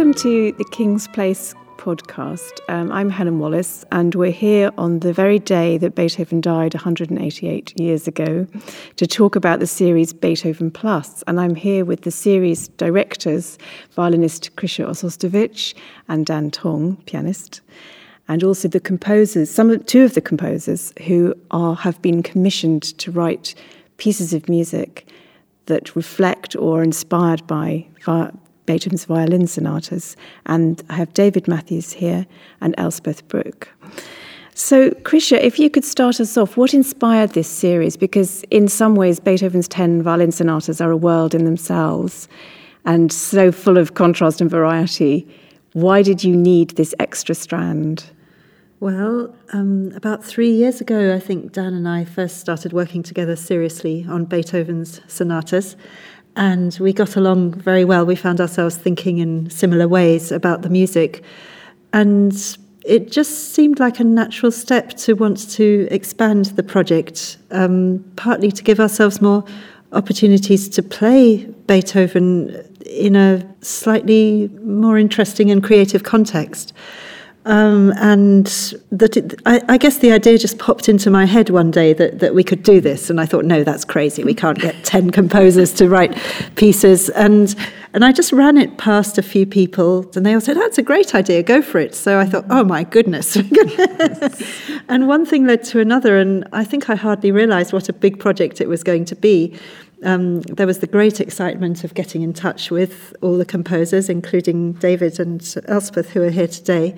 Welcome to the King's Place podcast. Um, I'm Helen Wallace, and we're here on the very day that Beethoven died 188 years ago to talk about the series Beethoven Plus. And I'm here with the series directors, violinist Krysia Osostowicz and Dan Tong, pianist, and also the composers, some two of the composers who are have been commissioned to write pieces of music that reflect or are inspired by Beethoven's violin sonatas. And I have David Matthews here and Elspeth Brooke. So, Krysia, if you could start us off, what inspired this series? Because in some ways, Beethoven's 10 violin sonatas are a world in themselves and so full of contrast and variety. Why did you need this extra strand? Well, um, about three years ago, I think Dan and I first started working together seriously on Beethoven's sonatas and we got along very well. We found ourselves thinking in similar ways about the music. And it just seemed like a natural step to want to expand the project, um, partly to give ourselves more opportunities to play Beethoven in a slightly more interesting and creative context. Um, and that it, I, I, guess the idea just popped into my head one day that, that we could do this. And I thought, no, that's crazy. We can't get 10 composers to write pieces. And, and I just ran it past a few people, and they all said, that's a great idea, go for it. So I thought, oh my goodness. and one thing led to another. And I think I hardly realized what a big project it was going to be. Um, there was the great excitement of getting in touch with all the composers, including David and Elspeth, who are here today.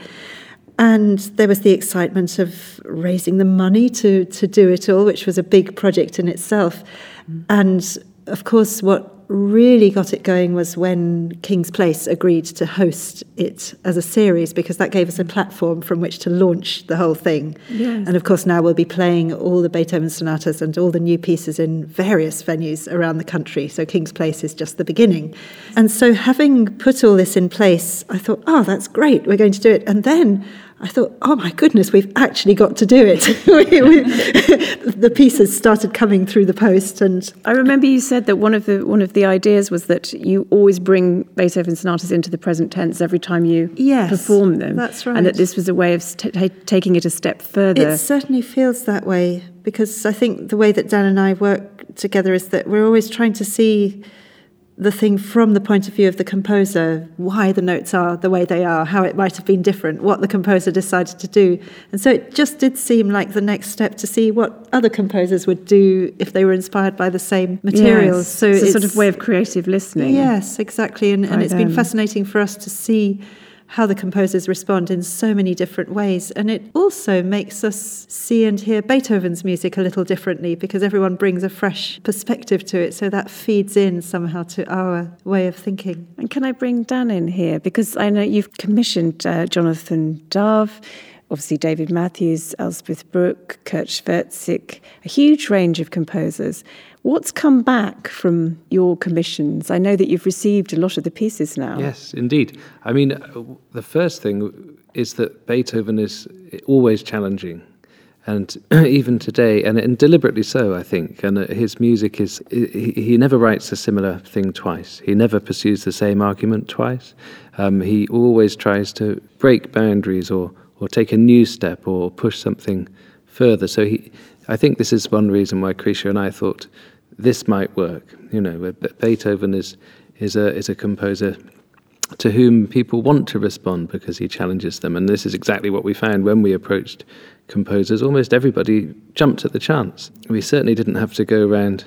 And there was the excitement of raising the money to, to do it all, which was a big project in itself. Mm. And of course, what really got it going was when King's Place agreed to host it as a series because that gave us a platform from which to launch the whole thing. Yes. And of course, now we'll be playing all the Beethoven sonatas and all the new pieces in various venues around the country. So King's Place is just the beginning. And so, having put all this in place, I thought, oh, that's great, we're going to do it. And then I thought, oh my goodness, we've actually got to do it. the pieces started coming through the post, and I remember you said that one of the one of the ideas was that you always bring Beethoven sonatas into the present tense every time you yes, perform them. That's right, and that this was a way of t- taking it a step further. It certainly feels that way because I think the way that Dan and I work together is that we're always trying to see the thing from the point of view of the composer, why the notes are the way they are, how it might have been different, what the composer decided to do. And so it just did seem like the next step to see what other composers would do if they were inspired by the same materials. Yes. So it's, it's a sort of way of creative listening. Yes, exactly. And, and it's them. been fascinating for us to see how the composers respond in so many different ways. And it also makes us see and hear Beethoven's music a little differently because everyone brings a fresh perspective to it. So that feeds in somehow to our way of thinking. And can I bring Dan in here? Because I know you've commissioned uh, Jonathan Dove obviously David Matthews, Elspeth Brooke, Kurt Schwertsik, a huge range of composers. What's come back from your commissions? I know that you've received a lot of the pieces now. Yes, indeed. I mean, the first thing is that Beethoven is always challenging. And even today, and, and deliberately so, I think. And uh, his music is, he, he, never writes a similar thing twice. He never pursues the same argument twice. Um, he always tries to break boundaries or, or take a new step or push something further. So he, I think this is one reason why Krysia and I thought this might work. You know, Beethoven is is a is a composer to whom people want to respond because he challenges them, and this is exactly what we found when we approached composers. Almost everybody jumped at the chance. We certainly didn't have to go around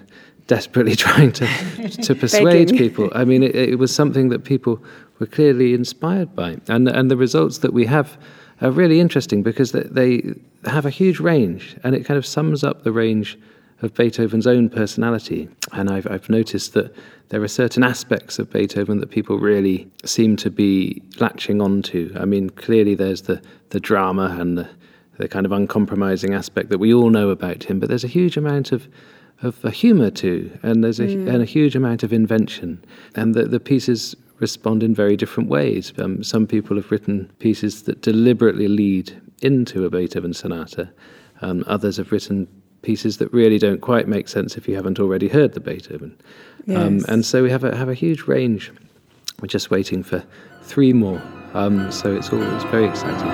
desperately trying to to persuade people. I mean, it, it was something that people were clearly inspired by, and and the results that we have are really interesting because they, they have a huge range, and it kind of sums up the range of Beethoven's own personality. And I've, I've noticed that there are certain aspects of Beethoven that people really seem to be latching onto. I mean, clearly there's the, the drama and the, the kind of uncompromising aspect that we all know about him, but there's a huge amount of of humour too, and there's a, mm. and a huge amount of invention, and the, the pieces respond in very different ways. Um, some people have written pieces that deliberately lead into a Beethoven sonata. Um, others have written pieces that really don't quite make sense if you haven't already heard the Beethoven. Um, yes. Um, and so we have a, have a huge range. We're just waiting for, three more. Um, so it's all it's very exciting.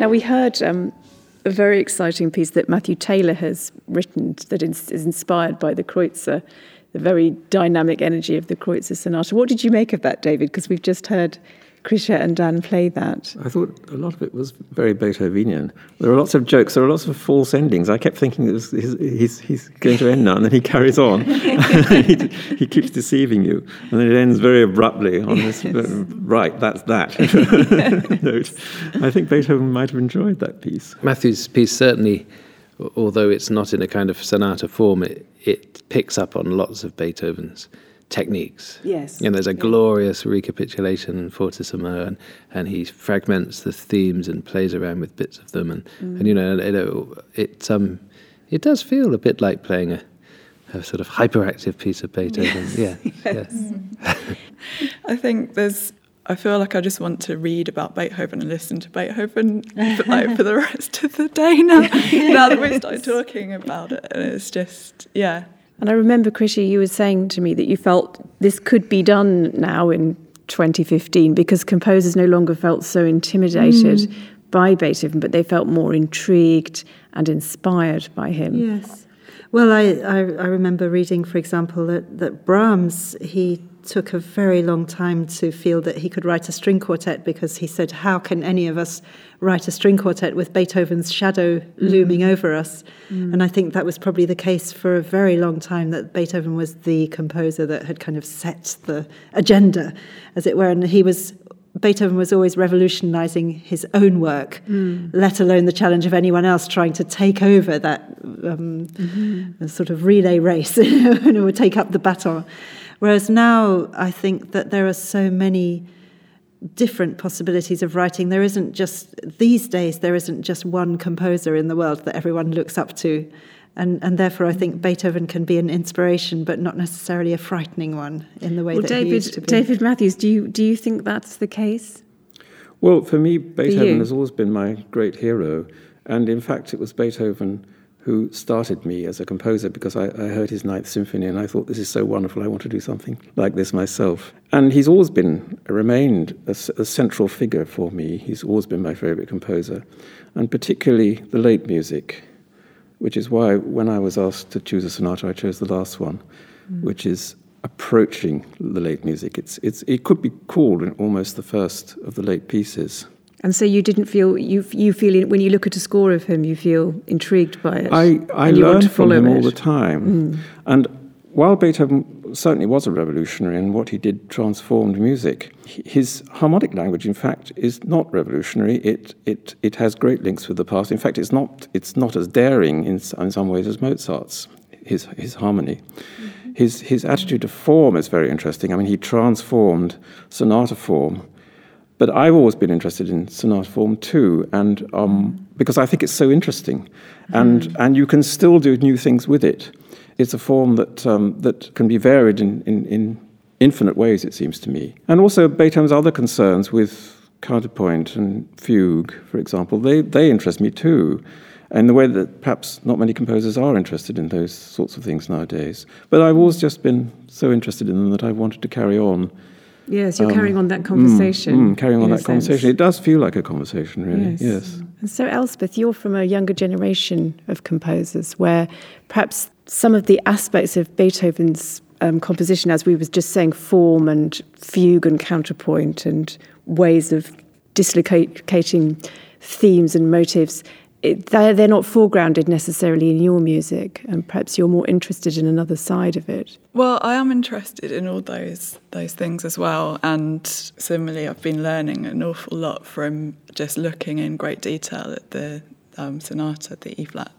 Now, we heard um, a very exciting piece that Matthew Taylor has written that is, inspired by the Kreutzer, the very dynamic energy of the Kreutzer Sonata. What did you make of that, David? Because we've just heard Krysia and Dan play that. I thought a lot of it was very Beethovenian. There are lots of jokes, there are lots of false endings. I kept thinking was, he's, he's, he's, going to end now, and then he carries on. he, he, keeps deceiving you, and then it ends very abruptly on this, uh, right, that's that note. I think Beethoven might have enjoyed that piece. Matthew's piece certainly, although it's not in a kind of sonata form, it, it picks up on lots of Beethoven's techniques. Yes. And there's a glorious recapitulation in fortissimo, and, and he fragments the themes and plays around with bits of them, and, mm. and you know, it, it, um, it does feel a bit like playing a, a sort of hyperactive piece of Beethoven. Yes. Yeah. yes. yes. I think there's. I feel like I just want to read about Beethoven and listen to Beethoven for, like, for the rest of the day now. yes. Now that we started talking about it, and it's just yeah, and I remember, Krysia, you were saying to me that you felt this could be done now in 2015 because composers no longer felt so intimidated mm. by Beethoven, but they felt more intrigued and inspired by him. Yes. Well, I, I, I remember reading, for example, that, that Brahms, he took a very long time to feel that he could write a string quartet because he said, How can any of us write a string quartet with Beethoven's shadow mm. looming over us? Mm. And I think that was probably the case for a very long time that Beethoven was the composer that had kind of set the agenda, as it were. And he was Beethoven was always revolutionizing his own work, mm. let alone the challenge of anyone else trying to take over that um, mm-hmm. sort of relay race, or take up the baton. Whereas now, I think that there are so many different possibilities of writing. There isn't just, these days, there isn't just one composer in the world that everyone looks up to. And, and therefore, I think Beethoven can be an inspiration, but not necessarily a frightening one in the way well, that David, he used to be. David Matthews, do you, do you think that's the case? Well, for me, Beethoven for has always been my great hero. And in fact, it was Beethoven who started me as a composer because I, I, heard his Ninth Symphony and I thought, this is so wonderful, I want to do something like this myself. And he's always been, remained a, a central figure for me. He's always been my favorite composer, and particularly the late music, which is why when I was asked to choose a sonata, I chose the last one, mm. which is approaching the late music. It's, it's, it could be called almost the first of the late pieces. And so you didn't feel you you feel when you look at a score of him, you feel intrigued by it. I I learned from him it. all the time, mm. and while Beethoven certainly was a revolutionary and what he did transformed music, his harmonic language, in fact, is not revolutionary. It it it has great links with the past. In fact, it's not it's not as daring in, in some ways as Mozart's. His his harmony. Mm-hmm. His, his attitude to form is very interesting. I mean, he transformed sonata form but I've always been interested in sonata form too, and um, because I think it's so interesting, and mm. and you can still do new things with it. It's a form that um, that can be varied in, in, in infinite ways, it seems to me. And also Beethoven's other concerns with counterpoint and fugue, for example, they they interest me too in the way that perhaps not many composers are interested in those sorts of things nowadays. But I've always just been so interested in them that I wanted to carry on Yes, you're um, carrying on that conversation. Mm, mm, carrying on that conversation. It does feel like a conversation, really. Yes. yes. And so, Elspeth, you're from a younger generation of composers where perhaps some of the aspects of Beethoven's um, composition, as we were just saying, form and fugue and counterpoint and ways of dislocating themes and motives, it, they're, they're not foregrounded necessarily in your music, and perhaps you're more interested in another side of it. Well, I am interested in all those those things as well, and similarly, I've been learning an awful lot from just looking in great detail at the um, sonata, the E flat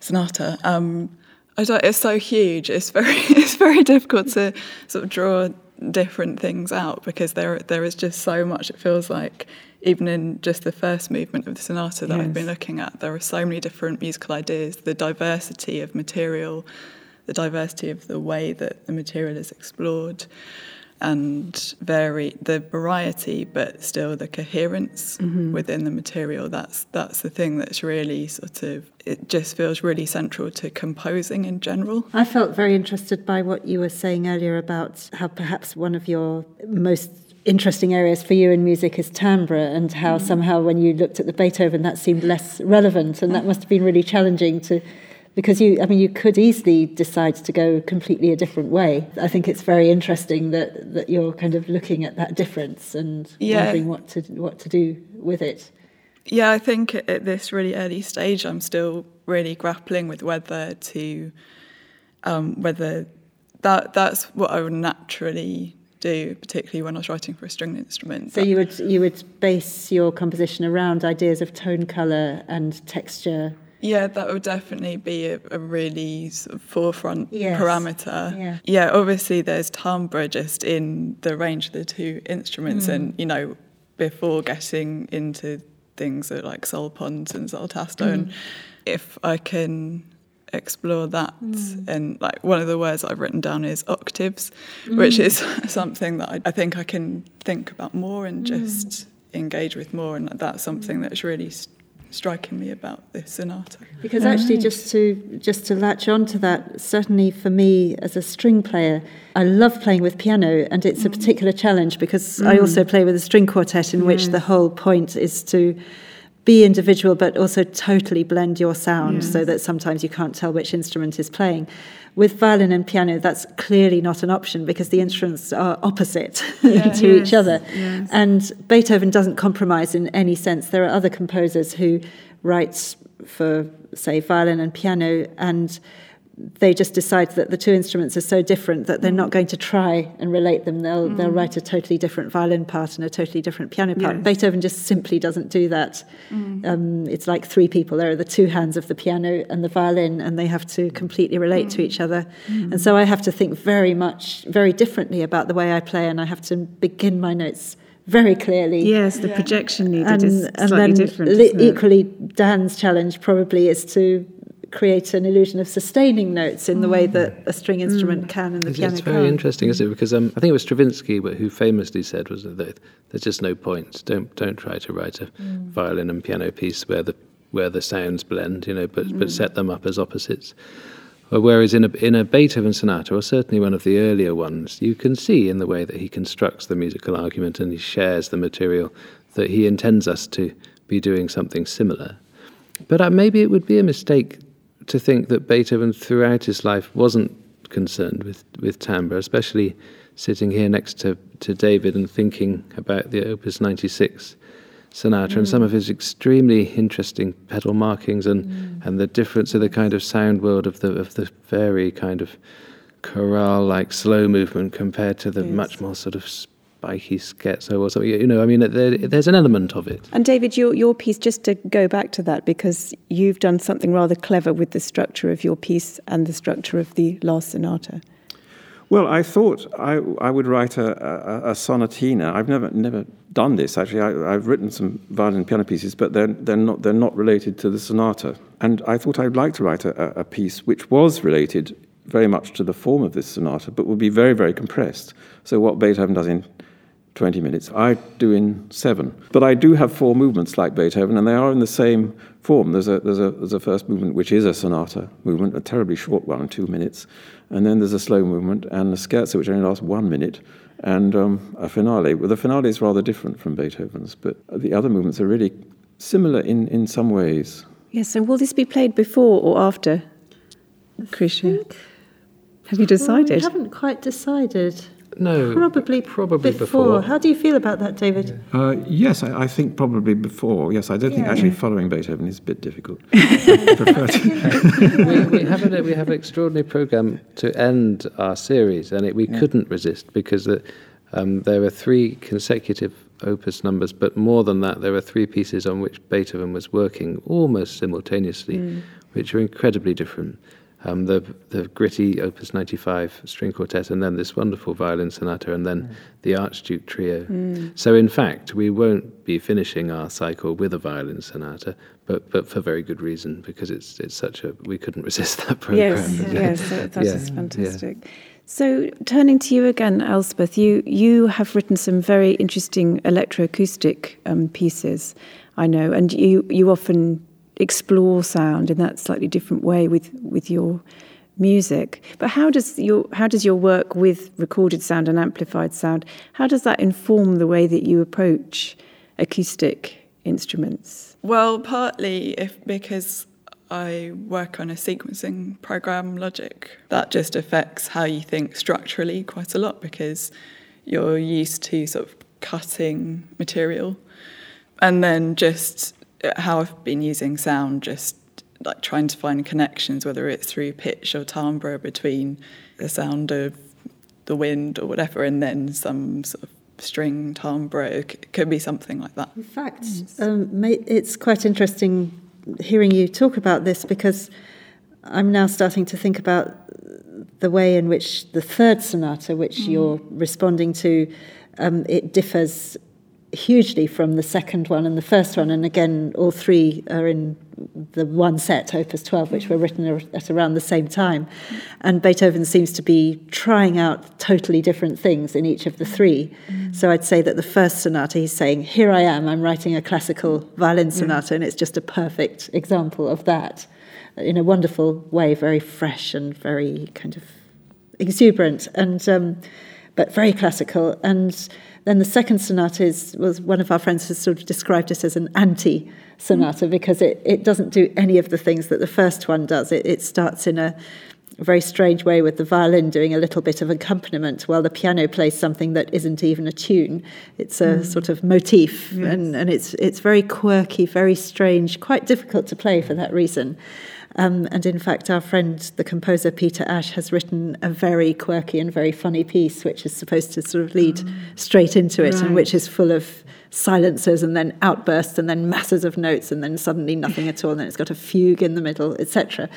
sonata. Um, it's so huge. It's very it's very difficult to sort of draw different things out because there there is just so much. It feels like even in just the first movement of the sonata that yes. I've been looking at, there are so many different musical ideas, the diversity of material, the diversity of the way that the material is explored. And vary the variety, but still the coherence mm-hmm. within the material. That's that's the thing that's really sort of it just feels really central to composing in general. I felt very interested by what you were saying earlier about how perhaps one of your most interesting areas for you in music is timbre and how mm-hmm. somehow when you looked at the Beethoven that seemed less relevant and that must have been really challenging to because you I mean you could easily decide to go completely a different way. I think it's very interesting that that you're kind of looking at that difference and yeah. wondering what to what to do with it. Yeah, I think at this really early stage I'm still really grappling with whether to um, whether that that's what I would naturally do, particularly when I was writing for a stringed instrument. So you would you would base your composition around ideas of tone, colour, and texture yeah, that would definitely be a, a really sort of forefront yes. parameter. Yeah. yeah, obviously there's timbre just in the range of the two instruments, mm. and you know, before getting into things like sul pont and sul tasto, mm. and if I can explore that mm. and like one of the words I've written down is octaves, mm. which is something that I, I, think I can think about more and mm. just engage with more, and that's something that's really striking me about this sonata. Because actually, just to just to latch on to that, certainly for me as a string player, I love playing with piano, and it's mm. a particular challenge because mm. I also play with a string quartet in yes. which the whole point is to be individual but also totally blend your sound yes. so that sometimes you can't tell which instrument is playing. With violin and piano, that's clearly not an option because the instruments are opposite yeah, to yes, each other. Yes. And Beethoven doesn't compromise in any sense. There are other composers who write for, say, violin and piano and they just decide that the two instruments are so different that they're not going to try and relate them. They'll mm. they'll write a totally different violin part and a totally different piano part. Yes. Beethoven just simply doesn't do that. Mm. Um, it's like three people. There are the two hands of the piano and the violin, and they have to completely relate mm. to each other. Mm. And so I have to think very much, very differently about the way I play, and I have to begin my notes very clearly. Yes, the yeah. projection needed and, is slightly and then different. Li- equally, Dan's challenge probably is to create an illusion of sustaining notes in the way that a string instrument mm. can and the it's, piano It's very can't. interesting, isn't it? Because um, I think it was Stravinsky who famously said was that there's just no point. Don't don't try to write a mm. violin and piano piece where the where the sounds blend, you know, but mm. but set them up as opposites. Whereas in a, in a Beethoven sonata, or certainly one of the earlier ones, you can see in the way that he constructs the musical argument and he shares the material that he intends us to be doing something similar. But uh, maybe it would be a mistake to think that Beethoven throughout his life wasn't concerned with, with timbre, especially sitting here next to, to David and thinking about the Opus 96 sonata mm. and some of his extremely interesting pedal markings and, mm. and the difference of the kind of sound world of the of the very kind of chorale like slow movement compared to the yes. much more sort of spiky scherzo or something. You know, I mean, there, there's an element of it. And David, your your piece, just to go back to that, because you've done something rather clever with the structure of your piece and the structure of the last sonata. Well, I thought I, I would write a, a, a, sonatina. I've never never done this actually. I, have written some violin and piano pieces, but they're they're not they're not related to the sonata. And I thought I'd like to write a, a piece which was related very much to the form of this sonata, but would be very very compressed. So what Beethoven does in 20 minutes. I do in seven. But I do have four movements like Beethoven, and they are in the same form. There's a, there's a, there's a first movement, which is a sonata movement, a terribly short one, two minutes. And then there's a slow movement and a scherzo, which only lasts one minute, and um, a finale. Well, the finale is rather different from Beethoven's, but the other movements are really similar in, in some ways. Yes, and will this be played before or after, Krysia? Have you decided? Well, we haven't quite decided. No, probably probably before. before. How do you feel about that, David? Uh, yes, I, I, think probably before. Yes, I don't yeah. think actually following Beethoven is a bit difficult. we, we, have an, we have an extraordinary program to end our series, and it, we yeah. couldn't resist because the, um, there were three consecutive opus numbers, but more than that, there were three pieces on which Beethoven was working almost simultaneously, mm. which are incredibly different. Um, the the gritty Opus 95 string quartet, and then this wonderful violin sonata, and then mm. the Archduke trio. Mm. So, in fact, we won't be finishing our cycle with a violin sonata, but but for very good reason because it's it's such a we couldn't resist that program. Yes, yes, that, that yeah. is fantastic. Yeah. So, turning to you again, Elspeth, you you have written some very interesting electroacoustic um, pieces, I know, and you you often explore sound in that slightly different way with with your music. But how does your how does your work with recorded sound and amplified sound how does that inform the way that you approach acoustic instruments? Well, partly if because I work on a sequencing program logic that just affects how you think structurally quite a lot because you're used to sort of cutting material and then just how I've been using sound, just like trying to find connections, whether it's through pitch or timbre between the sound of the wind or whatever, and then some sort of string timbre. It could be something like that. In fact, um, it's quite interesting hearing you talk about this because I'm now starting to think about the way in which the third sonata, which mm. you're responding to, um, it differs hugely from the second one and the first one. And again, all three are in the one set, Opus 12, which were written at around the same time. And Beethoven seems to be trying out totally different things in each of the three. Mm. So I'd say that the first sonata, he's saying, Here I am, I'm writing a classical violin sonata, mm. and it's just a perfect example of that in a wonderful way, very fresh and very kind of exuberant, and um, but very classical. And then the second sonata is, was one of our friends has sort of described it as an anti sonata because it, it doesn't do any of the things that the first one does. It, it starts in a very strange way with the violin doing a little bit of accompaniment while the piano plays something that isn't even a tune. It's a mm. sort of motif yes. and, and it's, it's very quirky, very strange, quite difficult to play for that reason. Um, and in fact, our friend, the composer Peter Ash, has written a very quirky and very funny piece, which is supposed to sort of lead mm. straight into it, right. and which is full of silences and then outbursts and then masses of notes and then suddenly nothing at all, and then it's got a fugue in the middle, etc.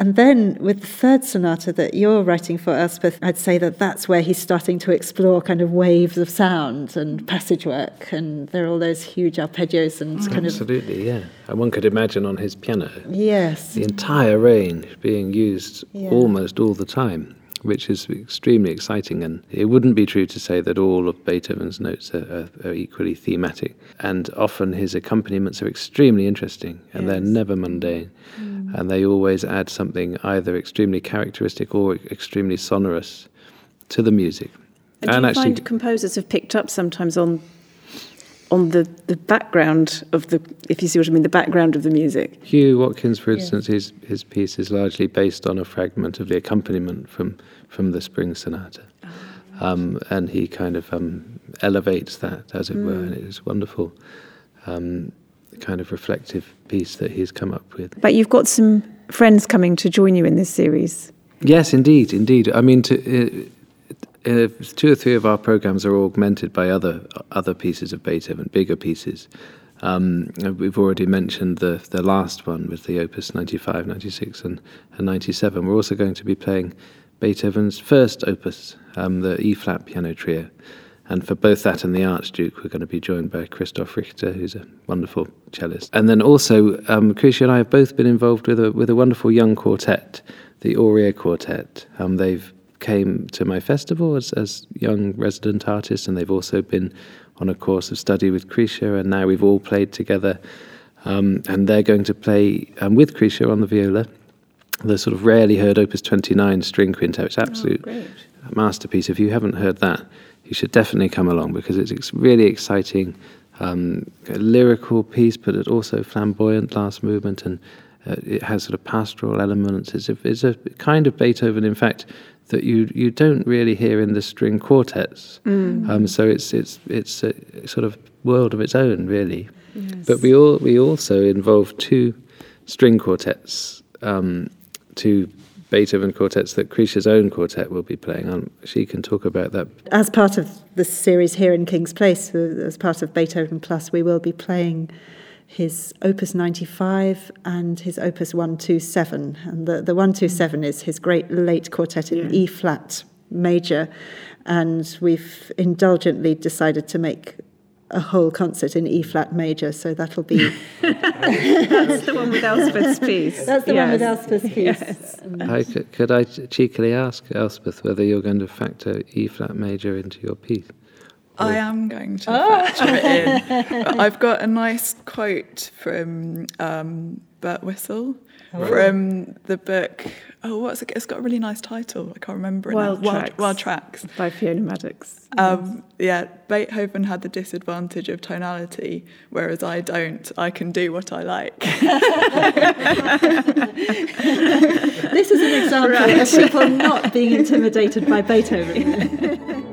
And then with the third sonata that you're writing for Elspeth, I'd say that that's where he's starting to explore kind of waves of sound and passage work, and there are all those huge arpeggios and kind absolutely, of absolutely, yeah. And one could imagine on his piano, yes, the entire range being used yeah. almost all the time which is extremely exciting. And it wouldn't be true to say that all of Beethoven's notes are, are, are equally thematic. And often his accompaniments are extremely interesting and yes. they're never mundane. Mm. And they always add something either extremely characteristic or extremely sonorous to the music. And, and actually, find composers have picked up sometimes on on the, the background of the, if you see what I mean, the background of the music. Hugh Watkins, for instance, his, his piece is largely based on a fragment of the accompaniment from, from the Spring Sonata. Oh. Um, and he kind of um, elevates that, as it mm. were, and it is wonderful. Um, kind of reflective piece that he's come up with. But you've got some friends coming to join you in this series. Yes, indeed, indeed. I mean, to, uh, uh, two or three of our programs are augmented by other other pieces of Beethoven, bigger pieces. Um, we've already mentioned the the last one with the Opus 95, 96, and, and 97. We're also going to be playing Beethoven's first opus, um, the E flat piano trio. And for both that and the Archduke, we're going to be joined by Christoph Richter, who's a wonderful cellist. And then also, um, and I have both been involved with a with a wonderful young quartet, the Aurea Quartet. Um, they've came to my festival as, as young resident artists, and they've also been on a course of study with Krysia, and now we've all played together. Um, and they're going to play um, with Krysia on the viola, the sort of rarely heard Opus 29 string quintet. It's absolute oh, masterpiece. If you haven't heard that, you should definitely come along because it's really exciting, um, lyrical piece, but it's also flamboyant last movement and uh, it has sort of pastoral elements. It's a, it's a kind of Beethoven, in fact, that you you don't really hear in the string quartets. Mm. Um, so it's it's it's a sort of world of its own, really. Yes. But we all we also involve two string quartets, um, two Beethoven quartets that Krysia's own quartet will be playing. Um, she can talk about that. As part of the series here in King's Place, uh, as part of Beethoven Plus, we will be playing his Opus 95 and his Opus 127. And the, the 127 is his great late quartet in yeah. E flat major. And we've indulgently decided to make a whole concert in E flat major, so that'll be. That's the one with Elspeth's piece. That's the yes. one with Elspeth's piece. Yes. I, could, could I cheekily ask Elspeth whether you're going to factor E flat major into your piece? I am going to oh. factor it in. I've got a nice quote from um, Birtwistle oh. from the book. Oh, what's it? It's got a really nice title. I can't remember it. Wild, Tracks, Wild, Wild Tracks by Fiona Maddocks. Um, yeah, Beethoven had the disadvantage of tonality, whereas I don't. I can do what I like. this is an example right. of people not being intimidated by Beethoven.